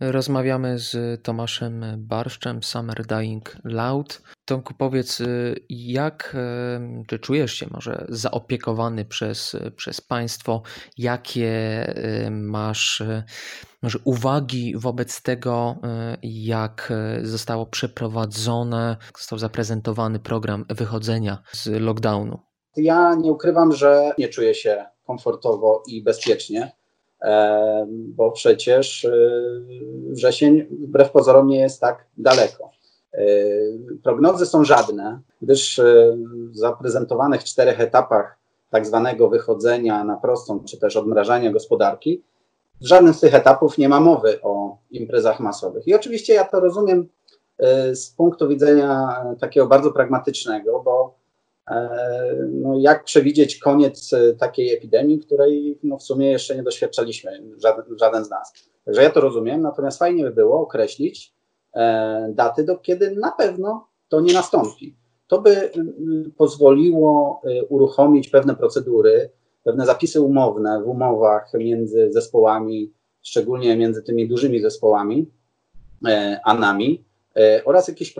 Rozmawiamy z Tomaszem Barszczem, Summer Dying Loud. Tomku, powiedz, jak, czy czujesz się może zaopiekowany przez, przez państwo? Jakie masz może uwagi wobec tego, jak zostało przeprowadzone, został zaprezentowany program wychodzenia z lockdownu? Ja nie ukrywam, że nie czuję się komfortowo i bezpiecznie bo przecież y, wrzesień wbrew pozorom nie jest tak daleko. Y, prognozy są żadne, gdyż y, w zaprezentowanych czterech etapach tak zwanego wychodzenia na prostą, czy też odmrażania gospodarki, w żadnym z tych etapów nie ma mowy o imprezach masowych. I oczywiście ja to rozumiem z punktu widzenia takiego bardzo pragmatycznego, bo no jak przewidzieć koniec e, takiej epidemii, której no w sumie jeszcze nie doświadczaliśmy, żaden, żaden z nas. Także ja to rozumiem, natomiast fajnie by było określić e, daty, do kiedy na pewno to nie nastąpi. To by pozwoliło uruchomić pewne procedury, pewne zapisy umowne w umowach między zespołami, szczególnie między tymi dużymi zespołami a nami, oraz jakieś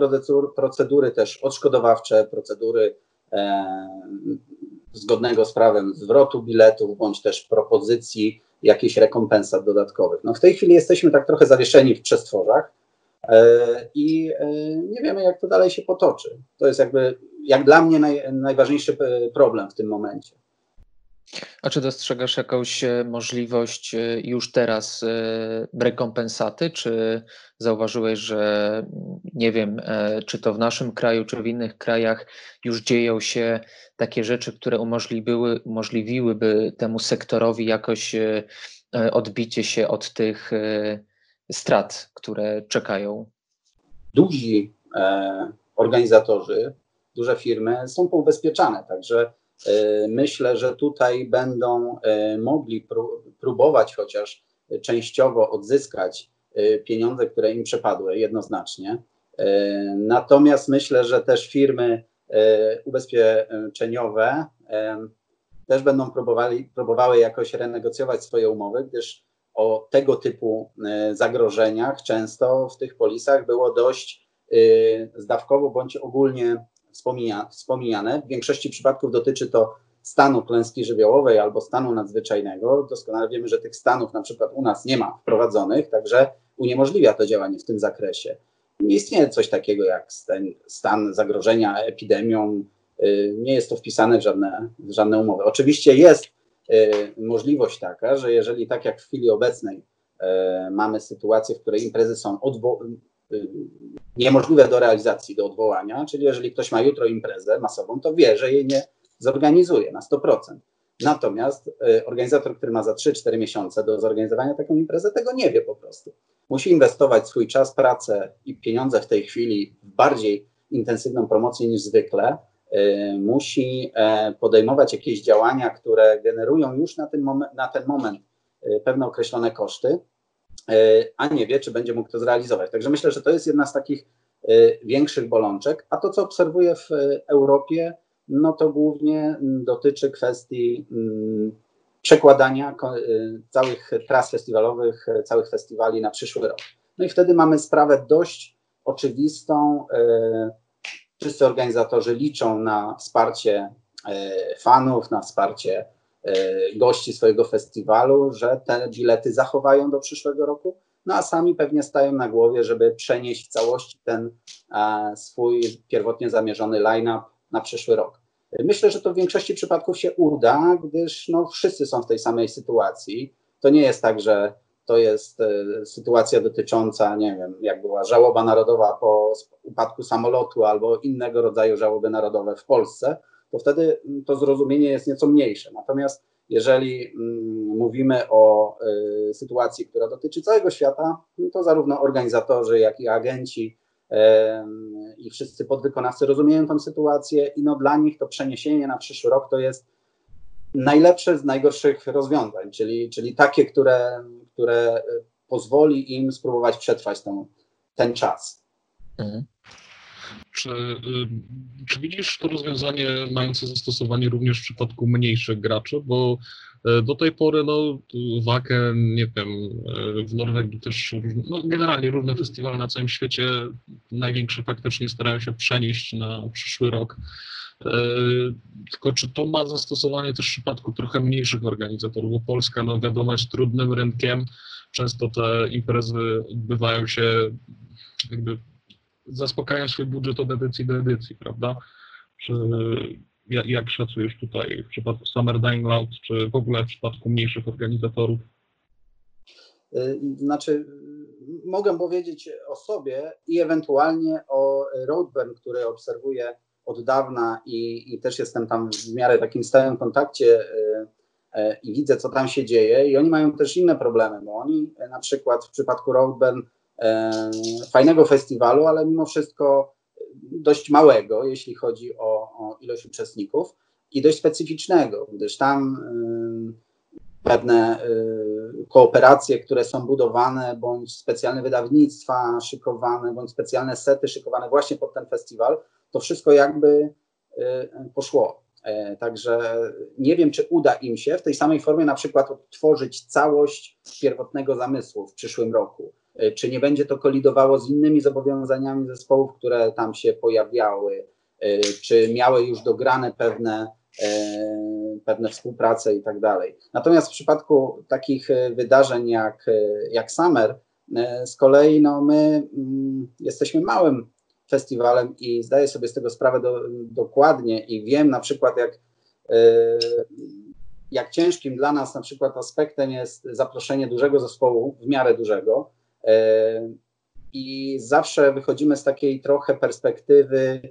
procedury też odszkodowawcze, procedury E, zgodnego z prawem zwrotu biletów, bądź też propozycji jakichś rekompensat dodatkowych. No w tej chwili jesteśmy tak trochę zawieszeni w przestworzach e, i e, nie wiemy, jak to dalej się potoczy. To jest jakby, jak dla mnie, naj, najważniejszy problem w tym momencie. A czy dostrzegasz jakąś e, możliwość e, już teraz e, rekompensaty? Czy zauważyłeś, że nie wiem, czy to w naszym kraju, czy w innych krajach już dzieją się takie rzeczy, które umożliwiły, umożliwiłyby temu sektorowi jakoś odbicie się od tych strat, które czekają? Duzi organizatorzy, duże firmy są poubezpieczane, także myślę, że tutaj będą e, mogli próbować chociaż częściowo odzyskać e, pieniądze, które im przepadły jednoznacznie. Natomiast myślę, że też firmy ubezpieczeniowe też będą próbowali, próbowały jakoś renegocjować swoje umowy, gdyż o tego typu zagrożeniach często w tych polisach było dość zdawkowo bądź ogólnie wspomniane. W większości przypadków dotyczy to stanu klęski żywiołowej albo stanu nadzwyczajnego. Doskonale wiemy, że tych stanów na przykład u nas nie ma wprowadzonych, także uniemożliwia to działanie w tym zakresie. Nie istnieje coś takiego jak stan zagrożenia epidemią, y, nie jest to wpisane w żadne, w żadne umowy. Oczywiście jest y, możliwość taka, że jeżeli tak jak w chwili obecnej y, mamy sytuację, w której imprezy są odwo- niemożliwe do realizacji, do odwołania, czyli jeżeli ktoś ma jutro imprezę masową, to wie, że jej nie zorganizuje na 100%. Natomiast y, organizator, który ma za 3-4 miesiące do zorganizowania taką imprezę, tego nie wie po prostu. Musi inwestować swój czas, pracę i pieniądze w tej chwili w bardziej intensywną promocję niż zwykle. Y, musi e, podejmować jakieś działania, które generują już na ten moment, na ten moment y, pewne określone koszty a nie wie, czy będzie mógł to zrealizować. Także myślę, że to jest jedna z takich e, większych bolączek. A to, co obserwuję w e, Europie, no to głównie dotyczy kwestii przekładania całych tras festiwalowych, całych festiwali na przyszły rok. No i wtedy mamy sprawę dość oczywistą. Wszyscy organizatorzy liczą na wsparcie fanów, na wsparcie E, gości swojego festiwalu, że te bilety zachowają do przyszłego roku, no a sami pewnie stają na głowie, żeby przenieść w całości ten e, swój pierwotnie zamierzony line-up na przyszły rok. Myślę, że to w większości przypadków się uda, gdyż no, wszyscy są w tej samej sytuacji. To nie jest tak, że to jest e, sytuacja dotycząca, nie wiem, jak była żałoba narodowa po upadku samolotu albo innego rodzaju żałoby narodowe w Polsce, to wtedy to zrozumienie jest nieco mniejsze. Natomiast jeżeli mm, mówimy o y, sytuacji, która dotyczy całego świata, no to zarówno organizatorzy, jak i agenci i wszyscy podwykonawcy rozumieją tę sytuację i no dla nich to przeniesienie na przyszły rok to jest najlepsze z najgorszych rozwiązań, czyli, czyli takie, które, które pozwoli im spróbować przetrwać ten, ten czas. Mhm. Czy, y, czy widzisz to rozwiązanie mające zastosowanie również w przypadku mniejszych graczy? Bo y, do tej pory, no, Wacken, nie wiem, y, w Norwegii też, no, generalnie różne festiwale na całym świecie, największe faktycznie starają się przenieść na przyszły rok. Tylko czy to ma zastosowanie też w przypadku trochę mniejszych organizatorów, bo Polska, no wiadomo, jest trudnym rynkiem, często te imprezy odbywają się jakby zaspokajają swój budżet od edycji do edycji, prawda? Czy jak, jak szacujesz tutaj w przypadku Summer Dying Loud, czy w ogóle w przypadku mniejszych organizatorów? Y, znaczy, mogę powiedzieć o sobie i ewentualnie o Roadburn, który obserwuję od dawna i, i też jestem tam w miarę takim stałym kontakcie y, y, i widzę, co tam się dzieje. I oni mają też inne problemy, bo oni na przykład w przypadku Roadburn fajnego festiwalu, ale mimo wszystko dość małego, jeśli chodzi o, o ilość uczestników i dość specyficznego, gdyż tam pewne kooperacje, które są budowane, bądź specjalne wydawnictwa szykowane, bądź specjalne sety szykowane właśnie pod ten festiwal, to wszystko jakby poszło. E, także nie wiem, czy uda im się w tej samej formie na przykład odtworzyć całość pierwotnego zamysłu w przyszłym roku. E, czy nie będzie to kolidowało z innymi zobowiązaniami zespołów, które tam się pojawiały, e, czy miały już dograne pewne, e, pewne współprace i tak dalej. Natomiast w przypadku takich wydarzeń jak, jak Summer, z kolei no, my mm, jesteśmy małym festiwalem i zdaję sobie z tego sprawę do, dokładnie i wiem na przykład jak jak ciężkim dla nas na przykład aspektem jest zaproszenie dużego zespołu, w miarę dużego, I zawsze wychodzimy z takiej trochę perspektywy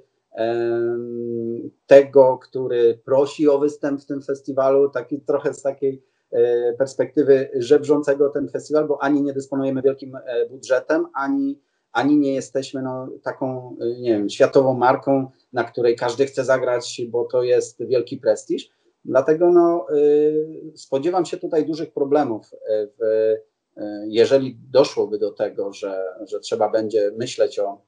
tego, który prosi o występ w tym festiwalu, taki, trochę z takiej e, perspektywy żebrzącego ten festiwal, bo ani nie dysponujemy wielkim e, budżetem, ani, ani nie jesteśmy no, taką, nie wiem, światową marką, na której każdy chce zagrać, bo to jest wielki prestiż. Dlatego no, spodziewam się tutaj dużych problemów w E, jeżeli doszłoby do tego, że, że trzeba będzie myśleć o,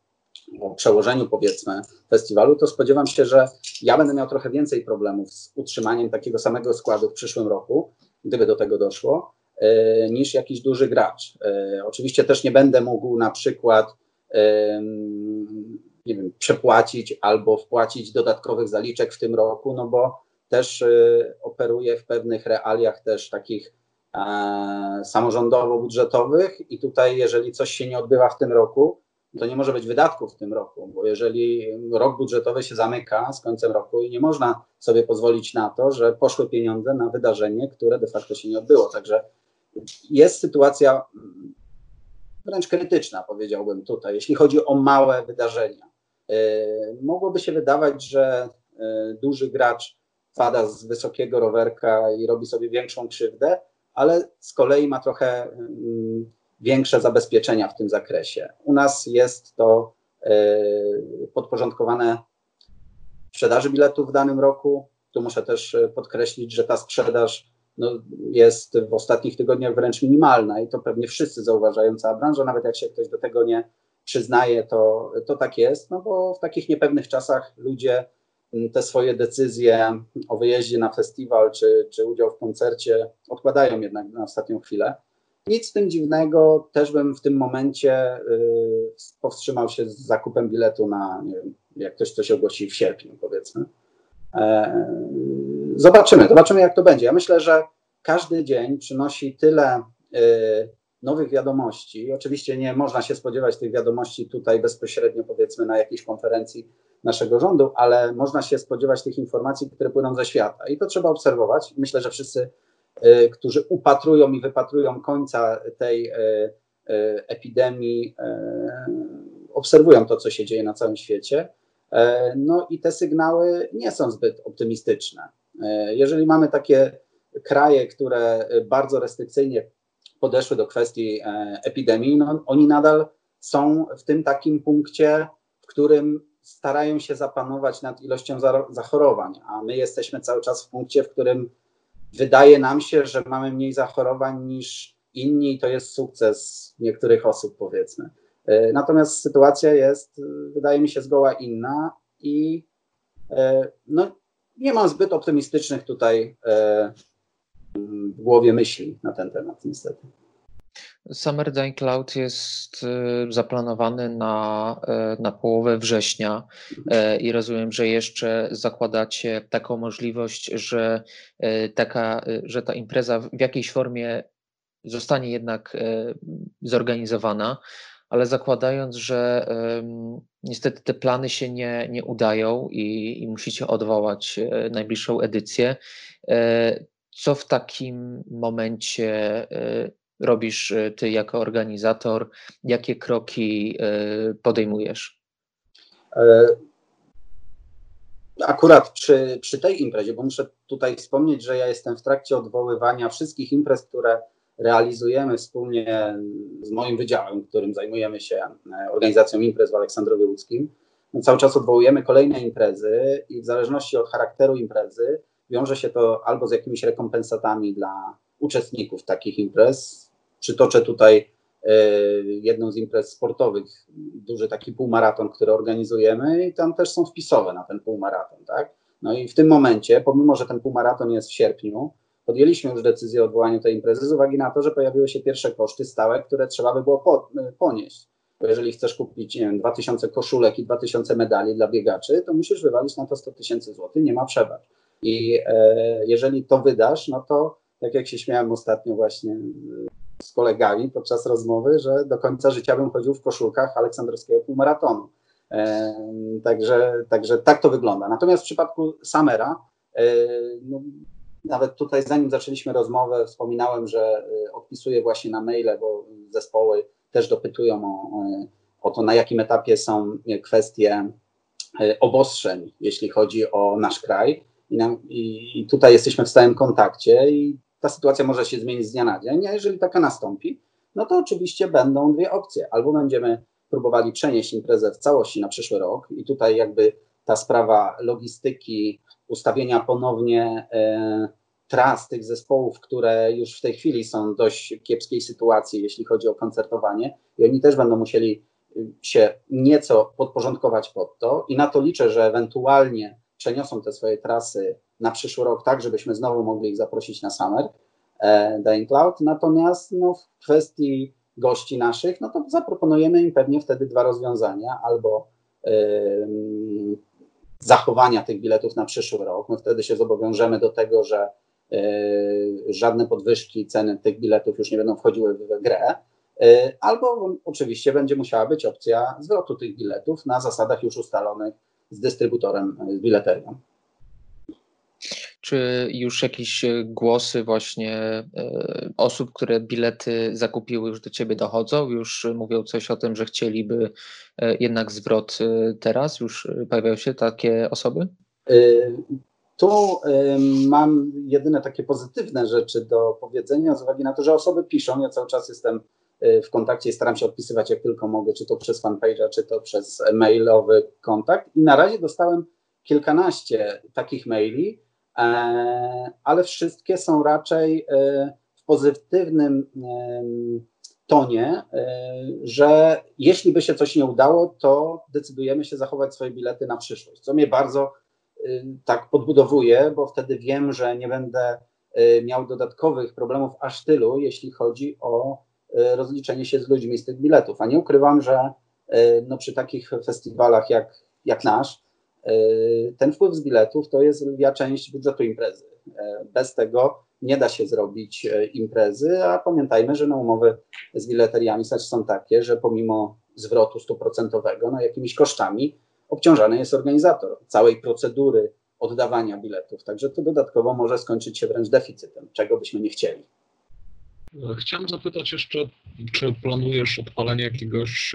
o przełożeniu, powiedzmy, festiwalu, to spodziewam się, że ja będę miał trochę więcej problemów z utrzymaniem takiego samego składu w przyszłym roku, gdyby do tego doszło, e, niż jakiś duży gracz. E, oczywiście też nie będę mógł na przykład nie wiem, przepłacić albo wpłacić dodatkowych zaliczek w tym roku, no bo też operuję w pewnych realiach też takich E, samorządowo-budżetowych i tutaj, jeżeli coś się nie odbywa w tym roku, to nie może być wydatków w tym roku, bo jeżeli rok budżetowy się zamyka z końcem roku i nie można sobie pozwolić na to, że poszły pieniądze na wydarzenie, które de facto się nie odbyło. Także jest sytuacja wręcz krytyczna, powiedziałbym tutaj, jeśli chodzi o małe wydarzenia. E, mogłoby się wydawać, że e, duży gracz pada z wysokiego rowerka i robi sobie większą krzywdę, ale z kolei ma trochę mm, większe zabezpieczenia w tym zakresie. U nas jest to e, podporządkowane sprzedaży biletów w danym roku. Tu muszę też e, podkreślić, że ta sprzedaż no, jest w ostatnich tygodniach wręcz minimalna i to pewnie wszyscy zauważają, cała branża, nawet jak się ktoś do tego nie przyznaje, to, to tak jest, no bo w takich niepewnych czasach ludzie te swoje decyzje o wyjeździe na festiwal czy, czy udział w koncercie odkładają jednak na ostatnią chwilę. Nic z tym dziwnego, też bym w tym momencie y, powstrzymał się z zakupem biletu na, nie wiem, jak ktoś coś ogłosi w sierpniu, powiedzmy. E, zobaczymy, zobaczymy jak to będzie. Ja myślę, że każdy dzień przynosi tyle y, nowych wiadomości. Oczywiście nie można się spodziewać tych wiadomości tutaj bezpośrednio, powiedzmy, na jakiejś konferencji naszego rządu, ale można się spodziewać tych informacji, które płyną ze świata. I to trzeba obserwować. Myślę, że wszyscy, y, którzy upatrują i wypatrują końca tej y, y, epidemii, obserwują to, co się dzieje na całym świecie. No i te sygnały nie są zbyt optymistyczne. Jeżeli mamy takie kraje, które bardzo restrykcyjnie podeszły do kwestii epidemii, no, oni nadal są w tym takim punkcie, w którym starają się zapanować nad ilością zachorowań, a my jesteśmy cały czas w punkcie, w którym wydaje nam się, że mamy mniej zachorowań niż inni i to jest sukces niektórych osób, powiedzmy. E, natomiast sytuacja jest, wydaje mi się, zgoła inna i e, no, nie mam zbyt optymistycznych tutaj e, w głowie myśli na ten temat, niestety. Summer Day Cloud jest y, zaplanowany na, y, na połowę września y, i rozumiem, że jeszcze zakładacie taką możliwość, że, taka, że ta impreza w jakiejś formie zostanie jednak zorganizowana, ale zakładając, że niestety te plany się nie, nie udają i, i musicie odwołać najbliższą edycję, co w takim momencie robisz y, ty jako organizator? Jakie kroki y, podejmujesz? E, akurat przy, przy tej imprezie, bo muszę tutaj wspomnieć, że ja jestem w trakcie odwoływania wszystkich imprez, które realizujemy wspólnie z moim wydziałem, którym zajmujemy się e, organizacją imprez w Aleksandrowie Łódzkim. Cały czas odwołujemy kolejne imprezy i w zależności od charakteru imprezy wiąże się to albo z jakimiś rekompensatami dla uczestników takich imprez, Przytoczę tutaj e, jedną z imprez sportowych, duży taki półmaraton, który organizujemy i tam też są wpisowe na ten półmaraton, tak? No i w tym momencie, pomimo, że ten półmaraton jest w sierpniu, podjęliśmy już decyzję o odwołaniu tej imprezy z uwagi na to, że pojawiły się pierwsze koszty stałe, które trzeba by było po, e, ponieść. Bo jeżeli chcesz kupić, nie wiem, 2000 koszulek i 2000 medali dla biegaczy, to musisz wywalić na to 100 tysięcy złotych, nie ma przebacz. I e, jeżeli to wydasz, no to tak jak się śmiałem ostatnio właśnie z kolegami podczas rozmowy, że do końca życia bym chodził w koszulkach aleksandrowskiego półmaratonu. E, także, także tak to wygląda. Natomiast w przypadku Samera, e, no, nawet tutaj zanim zaczęliśmy rozmowę, wspominałem, że e, odpisuję właśnie na maile, bo zespoły też dopytują o, o to, na jakim etapie są kwestie obostrzeń, jeśli chodzi o nasz kraj. I, nam, i, tutaj jesteśmy w stałym kontakcie i ta sytuacja może się zmienić z dnia na dzień, a jeżeli taka nastąpi, no to oczywiście będą dwie opcje. Albo będziemy próbowali przenieść imprezę w całości na przyszły rok i tutaj jakby ta sprawa logistyki, ustawienia ponownie e, tras tych zespołów, które już w tej chwili są w dość kiepskiej sytuacji, jeśli chodzi o koncertowanie i oni też będą musieli y, się nieco podporządkować pod to i na to liczę, że ewentualnie przeniosą te swoje trasy na przyszły rok, tak żebyśmy znowu mogli ich zaprosić na Summer e, Dying Cloud. Natomiast no, w kwestii gości naszych, no to zaproponujemy im pewnie wtedy dwa rozwiązania, albo zachowania tych biletów na przyszły rok. My wtedy się zobowiążemy do tego, że yy, żadne podwyżki ceny tych biletów już nie będą wchodziły w grę. Yy, albo oczywiście będzie musiała być opcja zwrotu tych biletów na zasadach już ustalonych z dystrybutorem, z bileterią. Czy już jakieś e, głosy właśnie e, osób, które bilety zakupiły już do ciebie dochodzą? Już mówią coś o tym, że chcieliby e, jednak zwrot teraz? Już pojawiają się takie osoby? Tu mam jedyne takie pozytywne rzeczy do powiedzenia z uwagi na to, że osoby piszą. Ja cały czas jestem w kontakcie staram się odpisywać jak tylko mogę, czy to przez fanpage'a, czy to przez mailowy kontakt. I na razie dostałem kilkanaście takich maili, e, ale wszystkie są raczej e, w pozytywnym tonie, e, że jeśli by się coś nie udało, to decydujemy się zachować swoje bilety na przyszłość, co mnie bardzo tak podbudowuje, bo wtedy wiem, że nie będę miał dodatkowych problemów aż tylu, jeśli chodzi o rozliczenie się z ludźmi z tych biletów. A nie ukrywam, że no przy takich festiwalach jak, jak nasz, E, ten wpływ z biletów to jest lwia część budżetu imprezy. E, bez tego nie da się zrobić e, imprezy, a pamiętajmy, że no umowy z bileteriami są takie, że pomimo zwrotu stuprocentowego, no jakimiś kosztami obciążany jest organizator całej procedury oddawania biletów. Także to dodatkowo może skończyć się wręcz deficytem, czego byśmy nie chcieli. Chciałem zapytać jeszcze, czy planujesz odpalenie jakiegoś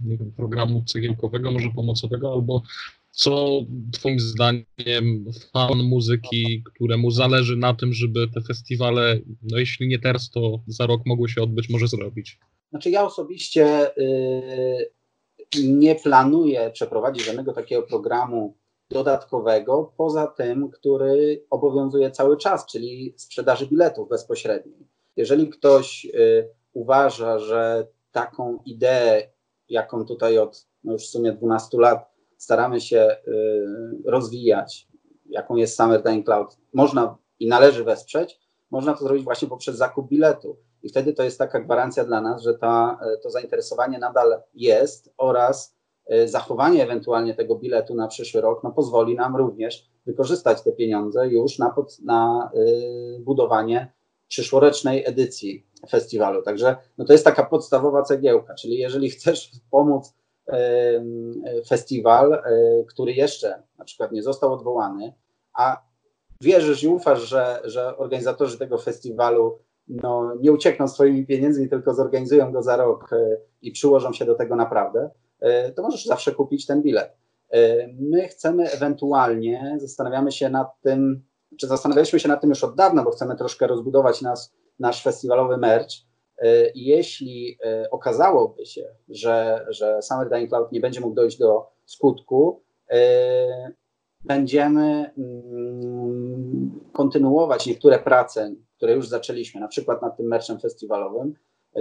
wiem, programu cegiełkowego, może pomocowego, albo Co Twoim zdaniem fan muzyki, któremu zależy na tym, żeby te festiwale, no jeśli nie teraz, to za rok mogły się odbyć, może zrobić? Znaczy ja osobiście y, nie planuję przeprowadzić żadnego takiego programu dodatkowego, poza tym, który obowiązuje cały czas, czyli sprzedaży biletów bezpośredniej. Jeżeli ktoś y, uważa, że taką ideę, jaką tutaj od no już w sumie 12 lat staramy się y, rozwijać, jaką jest Summertime Cloud, można i należy wesprzeć, można to zrobić właśnie poprzez zakup biletu. I wtedy to jest taka gwarancja dla nas, że ta, e, to zainteresowanie nadal jest oraz zachowanie ewentualnie tego biletu na przyszły rok no, pozwoli nam również wykorzystać te pieniądze już na, pod, na y, budowanie przyszłorocznej edycji festiwalu. Także no, to jest taka podstawowa cegiełka, czyli jeżeli chcesz pomóc festiwal, y, który jeszcze na przykład nie został odwołany, a wierzysz i ufasz, że, że organizatorzy tego festiwalu no, nie uciekną swoimi pieniędzmi, tylko zorganizują go za rok e, i przyłożą się do tego naprawdę, e, to możesz zawsze kupić ten bilet. E, my chcemy ewentualnie, zastanawiamy się nad tym, czy zastanawialiśmy się nad tym już od dawna, bo chcemy troszkę rozbudować nas, nasz festiwalowy merch. I jeśli okazałoby się, że, że Summer Dying Cloud nie będzie mógł dojść do skutku, będziemy mm, kontynuować niektóre prace które już zaczęliśmy, na przykład nad tym merchem festiwalowym,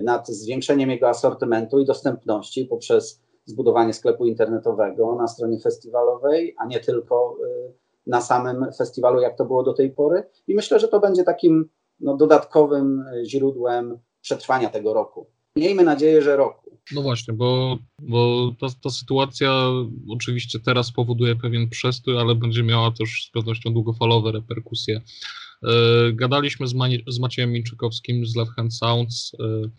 nad zwiększeniem jego asortymentu i dostępności poprzez zbudowanie sklepu internetowego na stronie festiwalowej, a nie tylko y, na samym festiwalu, jak to było do tej pory. I myślę, że to będzie takim no, dodatkowym źródłem przetrwania tego roku. Miejmy nadzieję, że roku. No właśnie, bo, bo ta, ta sytuacja oczywiście teraz powoduje pewien przestój, ale będzie miała też z pewnością długofalowe reperkusje E, gadaliśmy z, z Maciejem Minczykowskim z Left Hand Sounds, e,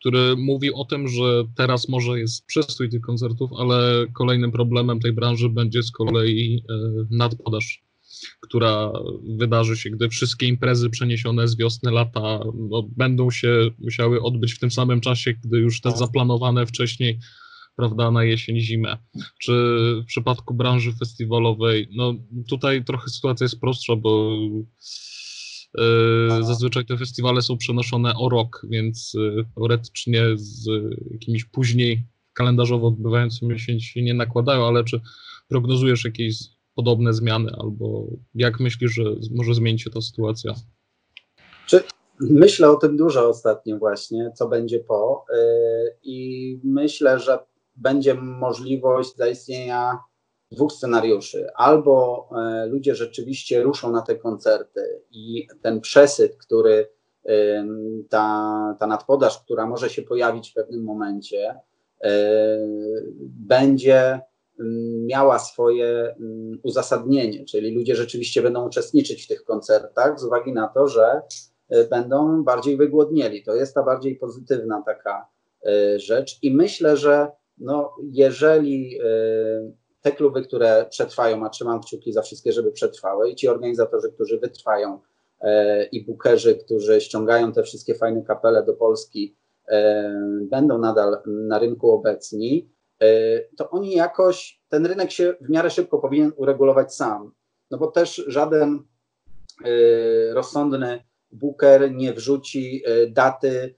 który mówi o tym, że teraz może jest przestój tych koncertów, ale kolejnym problemem tej branży będzie z kolei e, nadpodaż, która wydarzy się, gdy wszystkie imprezy przeniesione z wiosny, lata no, będą się musiały odbyć w tym samym czasie, gdy już te zaplanowane wcześniej prawda, na jesień, zimę. Czy w przypadku branży festiwalowej, no tutaj trochę sytuacja jest prostsza, bo E, zazwyczaj te festiwale są przenoszone o rok, więc e, teoretycznie z jakimiś później kalendarzowo odbywającymi się, nie nakładają, ale czy prognozujesz jakieś podobne zmiany albo jak myślisz, że może zmieni się ta sytuacja? Czy myślę o tym dużo ostatnio właśnie, co będzie po e, i myślę, że będzie możliwość zaistnienia dwóch scenariuszy. Albo e, ludzie rzeczywiście ruszą na te koncerty i ten przesyt, który ta, ta nadpodaż, która może się pojawić w pewnym momencie, e, będzie miała swoje uzasadnienie, czyli ludzie rzeczywiście będą uczestniczyć w tych koncertach z uwagi na to, że e, będą bardziej wygłodnieli. To jest ta bardziej pozytywna taka rzecz i myślę, że no, jeżeli te kluby, które przetrwają, a trzymam kciuki za wszystkie, żeby przetrwały i ci organizatorzy, którzy wytrwają e, i bukerzy, którzy ściągają te wszystkie fajne kapele do Polski, e, będą nadal na rynku obecni, e, to oni jakoś, ten rynek się w miarę szybko powinien uregulować sam. No bo też żaden rozsądny booker nie wrzuci daty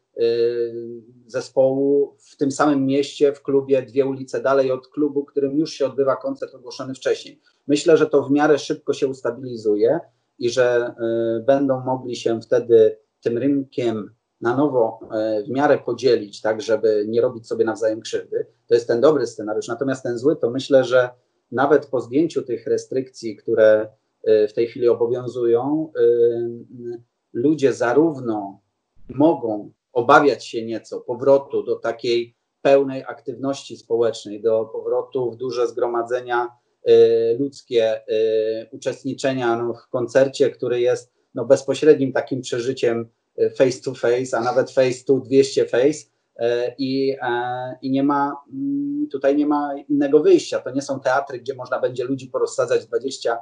zespołu w tym samym mieście, w klubie dwie ulice dalej od klubu, którym już się odbywa koncert ogłoszony wcześniej. Myślę, że to w miarę szybko się ustabilizuje i że y, będą mogli się wtedy tym rynkiem na nowo y, w miarę podzielić, tak, żeby nie robić sobie nawzajem krzywdy. To jest ten dobry scenariusz. Natomiast ten zły, to myślę, że nawet po zdjęciu tych restrykcji, które w tej chwili obowiązują, ludzie zarówno mogą obawiać się nieco powrotu do takiej pełnej aktywności społecznej, do powrotu w duże zgromadzenia y, ludzkie, y, uczestniczenia no, w koncercie, który jest no, bezpośrednim takim przeżyciem y, face to face, a nawet face to 200 face. I, I nie ma mm, tutaj nie ma innego wyjścia. To nie są teatry, gdzie można będzie ludzi porozsadzać 20,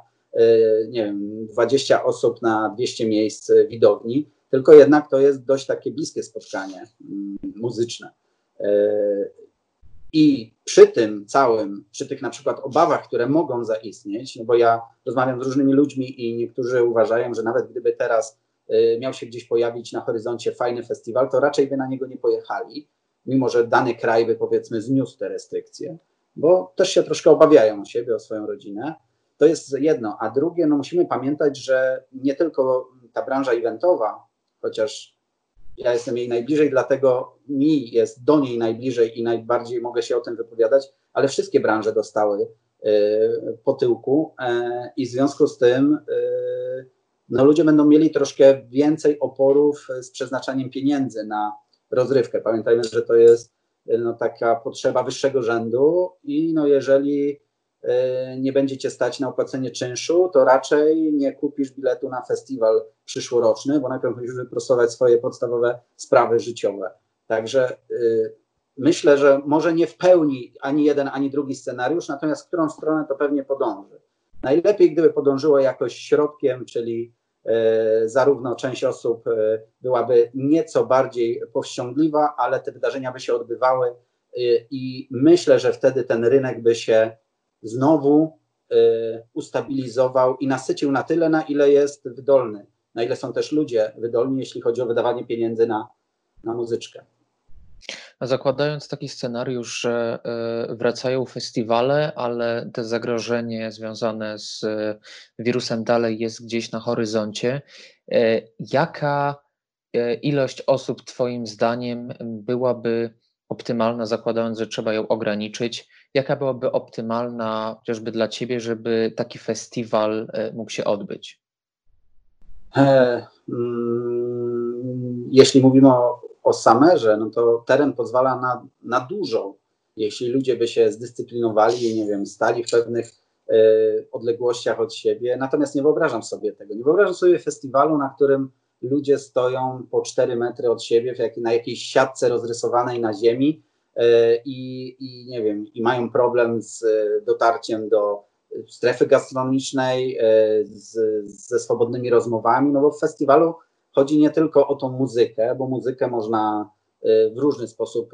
nie wiem, 20 osób na 200 miejsc widowni tylko jednak to jest dość takie bliskie spotkanie mm, muzyczne. E, I przy tym całym, przy tych na przykład obawach, które mogą zaistnieć, no bo ja rozmawiam z różnymi ludźmi i niektórzy uważają, że nawet gdyby teraz y, miał się gdzieś pojawić na horyzoncie fajny festiwal, to raczej by na niego nie pojechali, mimo że dany kraj by powiedzmy zniósł te restrykcje, bo też się troszkę obawiają o siebie, o swoją rodzinę. To jest jedno. A drugie, no musimy pamiętać, że nie tylko ta branża eventowa, chociaż ja jestem jej najbliżej, dlatego mi jest do niej najbliżej i najbardziej mogę się o tym wypowiadać, ale wszystkie branże dostały y, po tyłku e, i w związku z tym y, no, ludzie będą mieli troszkę więcej oporów z przeznaczaniem pieniędzy na rozrywkę. Pamiętajmy, że to jest no, taka potrzeba wyższego rzędu i no, jeżeli E, nie będzie cię stać na opłacenie czynszu, to raczej nie kupisz biletu na festiwal przyszłoroczny, bo najpierw musisz wyprostować swoje podstawowe sprawy życiowe. Także y, myślę, że może nie w pełni ani jeden, ani drugi scenariusz, natomiast w którą stronę to pewnie podąży. Najlepiej, gdyby podążyło jakoś środkiem, czyli y, zarówno część osób y, byłaby nieco bardziej powściągliwa, ale te wydarzenia by się odbywały i myślę, że wtedy ten rynek by się znowu y, ustabilizował i nasycił na tyle, na ile jest wydolny, na ile są też ludzie wydolni, jeśli chodzi o wydawanie pieniędzy na, na muzyczkę. A zakładając taki scenariusz, że y, wracają festiwale, ale to zagrożenie związane z y, wirusem dalej jest gdzieś na horyzoncie, jaka ilość osób Twoim zdaniem byłaby optymalna, zakładając, że trzeba ją ograniczyć? Jaka byłaby optymalna chociażby dla Ciebie, żeby taki festiwal e, mógł się odbyć? E, mm, jeśli mówimy o, o Samerze, no to teren pozwala na, na dużo. Jeśli ludzie by się zdyscyplinowali i nie wiem, stali w pewnych e, odległościach od siebie. Natomiast nie wyobrażam sobie tego. Nie wyobrażam sobie festiwalu, na którym ludzie stoją po 4 metry od siebie w jak, na jakiejś siatce rozrysowanej na ziemi i, i nie wiem, i mają problem z dotarciem do strefy gastronomicznej, e, z, ze swobodnymi rozmowami, no bo w festiwalu chodzi nie tylko o tą muzykę, bo muzykę można e, w różny sposób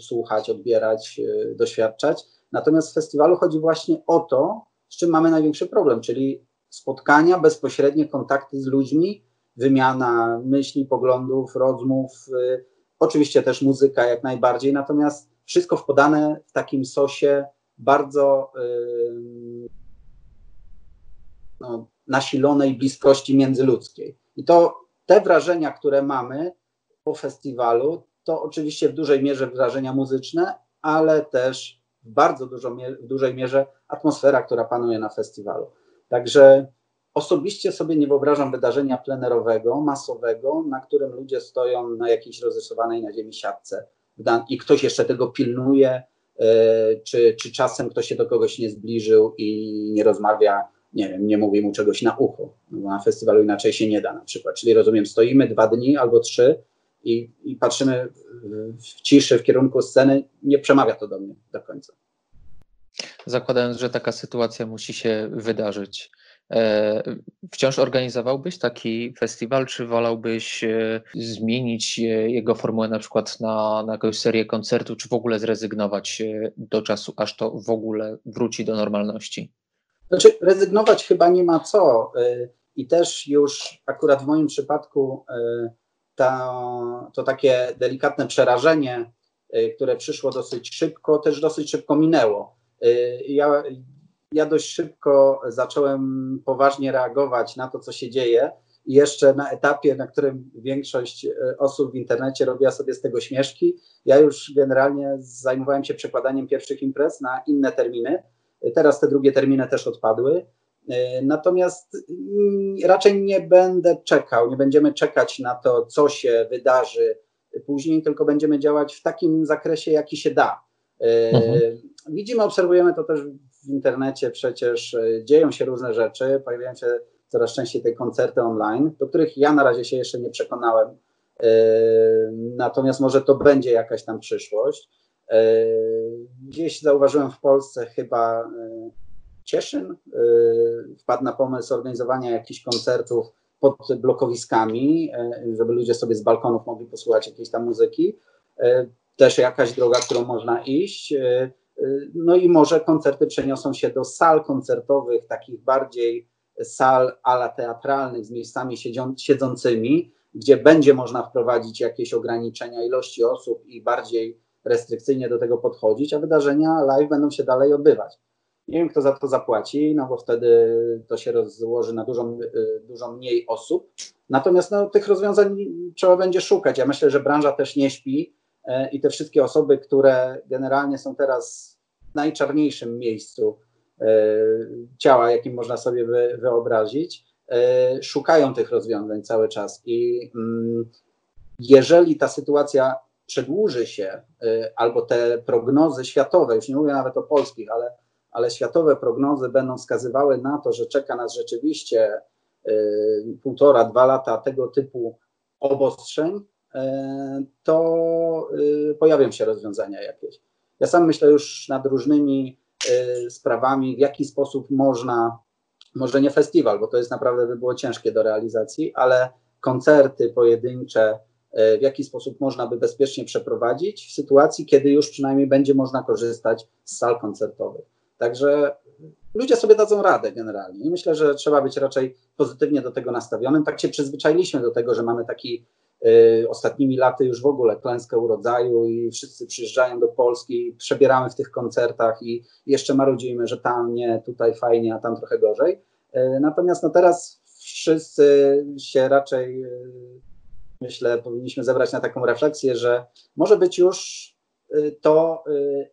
słuchać, odbierać, doświadczać. Natomiast w festiwalu chodzi właśnie o to, z czym mamy największy problem, czyli spotkania, bezpośrednie kontakty z ludźmi, wymiana myśli, poglądów, rozmów, oczywiście też muzyka jak najbardziej, natomiast wszystko wpodane w takim sosie bardzo y, no, nasilonej bliskości międzyludzkiej. I to te wrażenia, które mamy po festiwalu, to oczywiście w dużej mierze wrażenia muzyczne, ale też w bardzo dużo, w dużej mierze atmosfera, która panuje na festiwalu. Także Osobiście sobie nie wyobrażam wydarzenia plenerowego, masowego, na którym ludzie stoją na jakiejś rozrysowanej na ziemi siatce i ktoś jeszcze tego pilnuje, e, czy, czy czasem ktoś się do kogoś nie zbliżył i nie rozmawia, nie wiem, nie mówi mu czegoś na ucho. No na festiwalu inaczej się nie da na przykład. Czyli rozumiem, stoimy dwa dni albo trzy i, i patrzymy w ciszy w kierunku sceny, nie przemawia to do mnie do końca. Zakładając, że taka sytuacja musi się wydarzyć, wciąż organizowałbyś taki festiwal, czy wolałbyś e, zmienić jego formułę na przykład na, na jakąś serię koncertów, czy w ogóle zrezygnować do czasu, aż to w ogóle wróci do normalności? Znaczy, rezygnować chyba nie ma co. E, I też już akurat w moim przypadku to, to takie delikatne przerażenie, które przyszło dosyć szybko, też dosyć szybko minęło. Ja ja dość szybko zacząłem poważnie reagować na to, co się dzieje. I jeszcze na etapie, na którym większość e, osób w internecie robiła sobie z tego śmieszki, ja już generalnie zajmowałem się przekładaniem pierwszych imprez na inne terminy. Teraz te drugie terminy też odpadły. E, natomiast mm, raczej nie będę czekał, nie będziemy czekać na to, co się wydarzy później, tylko będziemy działać w takim zakresie, jaki się da. E, mhm. Widzimy, obserwujemy to też w internecie przecież e, dzieją się różne rzeczy, pojawiają się coraz częściej te koncerty online, do których ja na razie się jeszcze nie przekonałem. E, natomiast może to będzie jakaś tam przyszłość. E, gdzieś zauważyłem w Polsce chyba Cieszyn wpadł na pomysł organizowania jakichś koncertów pod blokowiskami, żeby ludzie sobie z balkonów mogli posłuchać jakiejś tam muzyki. też jakaś droga, którą można iść. No i może koncerty przeniosą się do sal koncertowych, takich bardziej sal ala teatralnych z miejscami siedzącymi, gdzie będzie można wprowadzić jakieś ograniczenia ilości osób i bardziej restrykcyjnie do tego podchodzić, a wydarzenia live będą się dalej odbywać. Nie wiem, kto za to zapłaci, no bo wtedy to się rozłoży na dużo, y, dużo mniej osób. Natomiast no, tych rozwiązań trzeba będzie szukać. Ja myślę, że branża też nie śpi i te wszystkie osoby, które generalnie są teraz w najczarniejszym miejscu e, ciała, jakim można sobie wyobrazić, e, szukają tych rozwiązań cały czas. I mm, jeżeli ta sytuacja przedłuży się, albo te prognozy światowe, już nie mówię nawet o polskich, ale ale światowe prognozy będą wskazywały na to, że czeka nas rzeczywiście półtora, dwa lata tego typu obostrzeń, to y, pojawią się rozwiązania jakieś. Ja sam myślę już nad różnymi sprawami, w jaki sposób można, może nie festiwal, bo to jest naprawdę by było ciężkie do realizacji, ale koncerty pojedyncze, w jaki sposób można by bezpiecznie przeprowadzić w sytuacji, kiedy już przynajmniej będzie można korzystać z sal koncertowych. Także ludzie sobie dadzą radę generalnie i myślę, że trzeba być raczej pozytywnie do tego nastawionym. Tak się przyzwyczailiśmy do tego, że mamy taki y, ostatnimi laty już w ogóle klęskę urodzaju i wszyscy przyjeżdżają do Polski, przebieramy w tych koncertach i jeszcze marudzimy, że tam nie, tutaj fajnie, a tam trochę gorzej. Y, natomiast no teraz wszyscy się raczej y, myślę, powinniśmy zebrać na taką refleksję, że może być już y, to y,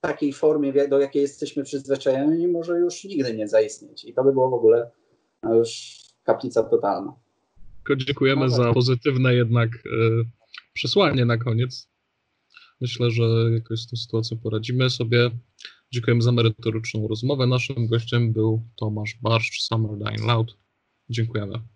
takiej formie, do jakiej jesteśmy przyzwyczajeni, może już nigdy nie zaistnieć. I to by było w ogóle no już kaplica totalna. Dziękujemy no, za tak. pozytywne jednak y, przesłanie na koniec. Myślę, że jakoś z tą sytuacją poradzimy sobie. Dziękujemy za merytoryczną rozmowę. Naszym gościem był Tomasz Barszcz, Summer Dying Loud. Dziękujemy.